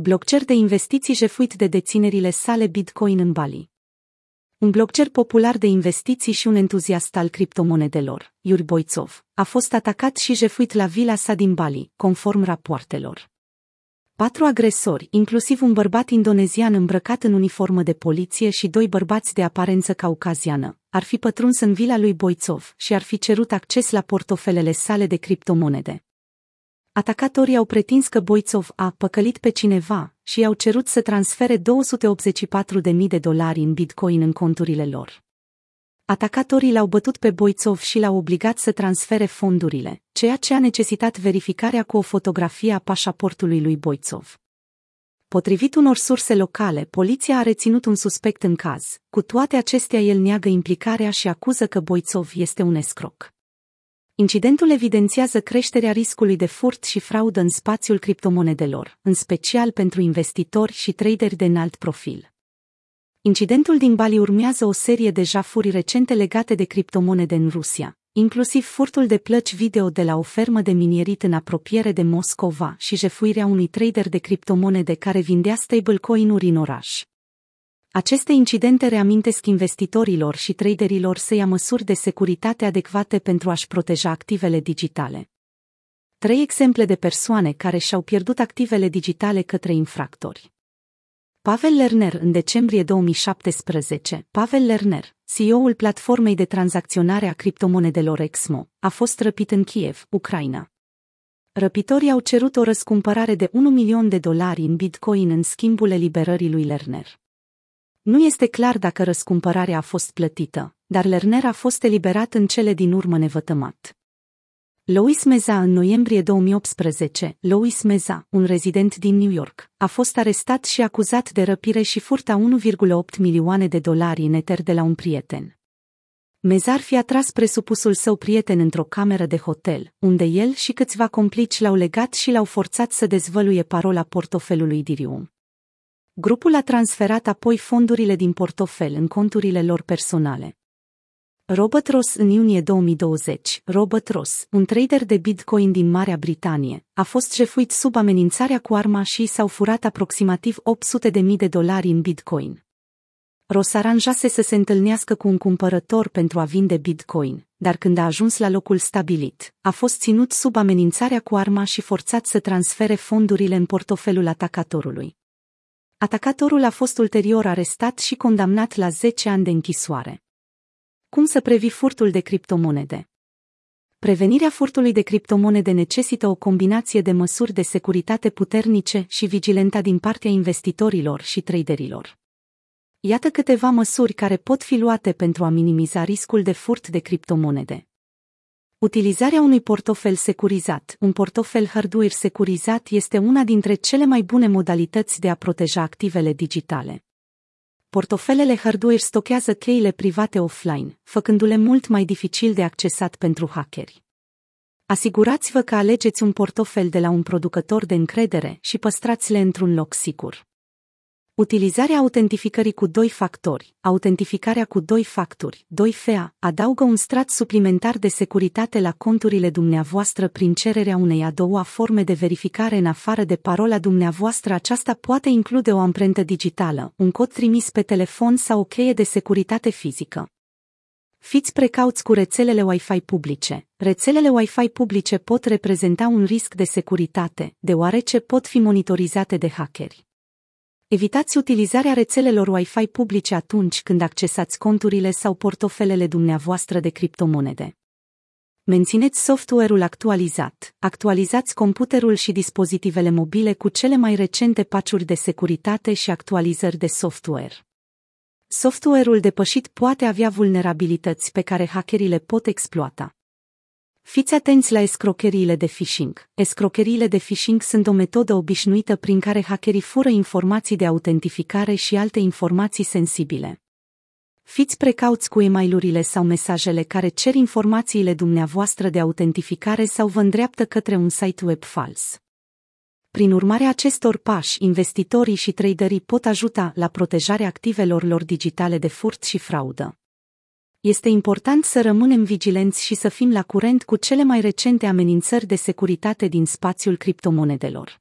blockchain de investiții jefuit de deținerile sale Bitcoin în Bali. Un blockchain popular de investiții și un entuziast al criptomonedelor, Yuri Boitsov, a fost atacat și jefuit la vila sa din Bali, conform rapoartelor. Patru agresori, inclusiv un bărbat indonezian îmbrăcat în uniformă de poliție și doi bărbați de aparență caucaziană, ar fi pătruns în vila lui Boitsov și ar fi cerut acces la portofelele sale de criptomonede. Atacatorii au pretins că Boitsov a păcălit pe cineva și i-au cerut să transfere 284.000 de dolari în bitcoin în conturile lor. Atacatorii l-au bătut pe Boitsov și l-au obligat să transfere fondurile, ceea ce a necesitat verificarea cu o fotografie a pașaportului lui Boitsov. Potrivit unor surse locale, poliția a reținut un suspect în caz. Cu toate acestea, el neagă implicarea și acuză că Boitsov este un escroc. Incidentul evidențiază creșterea riscului de furt și fraudă în spațiul criptomonedelor, în special pentru investitori și traderi de înalt profil. Incidentul din Bali urmează o serie de jafuri recente legate de criptomonede în Rusia, inclusiv furtul de plăci video de la o fermă de minierit în apropiere de Moscova și jefuirea unui trader de criptomonede care vindea stablecoin-uri în oraș. Aceste incidente reamintesc investitorilor și traderilor să ia măsuri de securitate adecvate pentru a-și proteja activele digitale. Trei exemple de persoane care și-au pierdut activele digitale către infractori. Pavel Lerner în decembrie 2017, Pavel Lerner, CEO-ul platformei de tranzacționare a criptomonedelor Exmo, a fost răpit în Kiev, Ucraina. Răpitorii au cerut o răscumpărare de 1 milion de dolari în bitcoin în schimbul eliberării lui Lerner. Nu este clar dacă răscumpărarea a fost plătită, dar Lerner a fost eliberat în cele din urmă nevătămat. Louis Meza în noiembrie 2018, Louis Meza, un rezident din New York, a fost arestat și acuzat de răpire și furta 1,8 milioane de dolari în eter de la un prieten. Meza ar fi atras presupusul său prieten într-o cameră de hotel, unde el și câțiva complici l-au legat și l-au forțat să dezvăluie parola portofelului Dirium. Grupul a transferat apoi fondurile din portofel în conturile lor personale. Robert Ross în iunie 2020, Robert Ross, un trader de Bitcoin din Marea Britanie, a fost jefuit sub amenințarea cu arma și s-au furat aproximativ 800.000 de dolari în Bitcoin. Ross aranjase să se întâlnească cu un cumpărător pentru a vinde Bitcoin, dar când a ajuns la locul stabilit, a fost ținut sub amenințarea cu arma și forțat să transfere fondurile în portofelul atacatorului. Atacatorul a fost ulterior arestat și condamnat la 10 ani de închisoare. Cum să previi furtul de criptomonede? Prevenirea furtului de criptomonede necesită o combinație de măsuri de securitate puternice și vigilenta din partea investitorilor și traderilor. Iată câteva măsuri care pot fi luate pentru a minimiza riscul de furt de criptomonede. Utilizarea unui portofel securizat. Un portofel hardware securizat este una dintre cele mai bune modalități de a proteja activele digitale. Portofelele hardware stochează cheile private offline, făcându-le mult mai dificil de accesat pentru hackeri. Asigurați-vă că alegeți un portofel de la un producător de încredere și păstrați-le într-un loc sigur. Utilizarea autentificării cu doi factori, autentificarea cu doi factori, 2FA, adaugă un strat suplimentar de securitate la conturile dumneavoastră prin cererea unei a doua forme de verificare în afară de parola dumneavoastră. Aceasta poate include o amprentă digitală, un cod trimis pe telefon sau o cheie de securitate fizică. Fiți precauți cu rețelele Wi-Fi publice. Rețelele Wi-Fi publice pot reprezenta un risc de securitate, deoarece pot fi monitorizate de hackeri. Evitați utilizarea rețelelor Wi-Fi publice atunci când accesați conturile sau portofelele dumneavoastră de criptomonede. Mențineți software-ul actualizat. Actualizați computerul și dispozitivele mobile cu cele mai recente paciuri de securitate și actualizări de software. Software-ul depășit poate avea vulnerabilități pe care hackerii le pot exploata. Fiți atenți la escrocheriile de phishing. Escrocheriile de phishing sunt o metodă obișnuită prin care hackerii fură informații de autentificare și alte informații sensibile. Fiți precauți cu e-mailurile sau mesajele care cer informațiile dumneavoastră de autentificare sau vă îndreaptă către un site web fals. Prin urmare acestor pași, investitorii și traderii pot ajuta la protejarea activelor lor digitale de furt și fraudă este important să rămânem vigilenți și să fim la curent cu cele mai recente amenințări de securitate din spațiul criptomonedelor.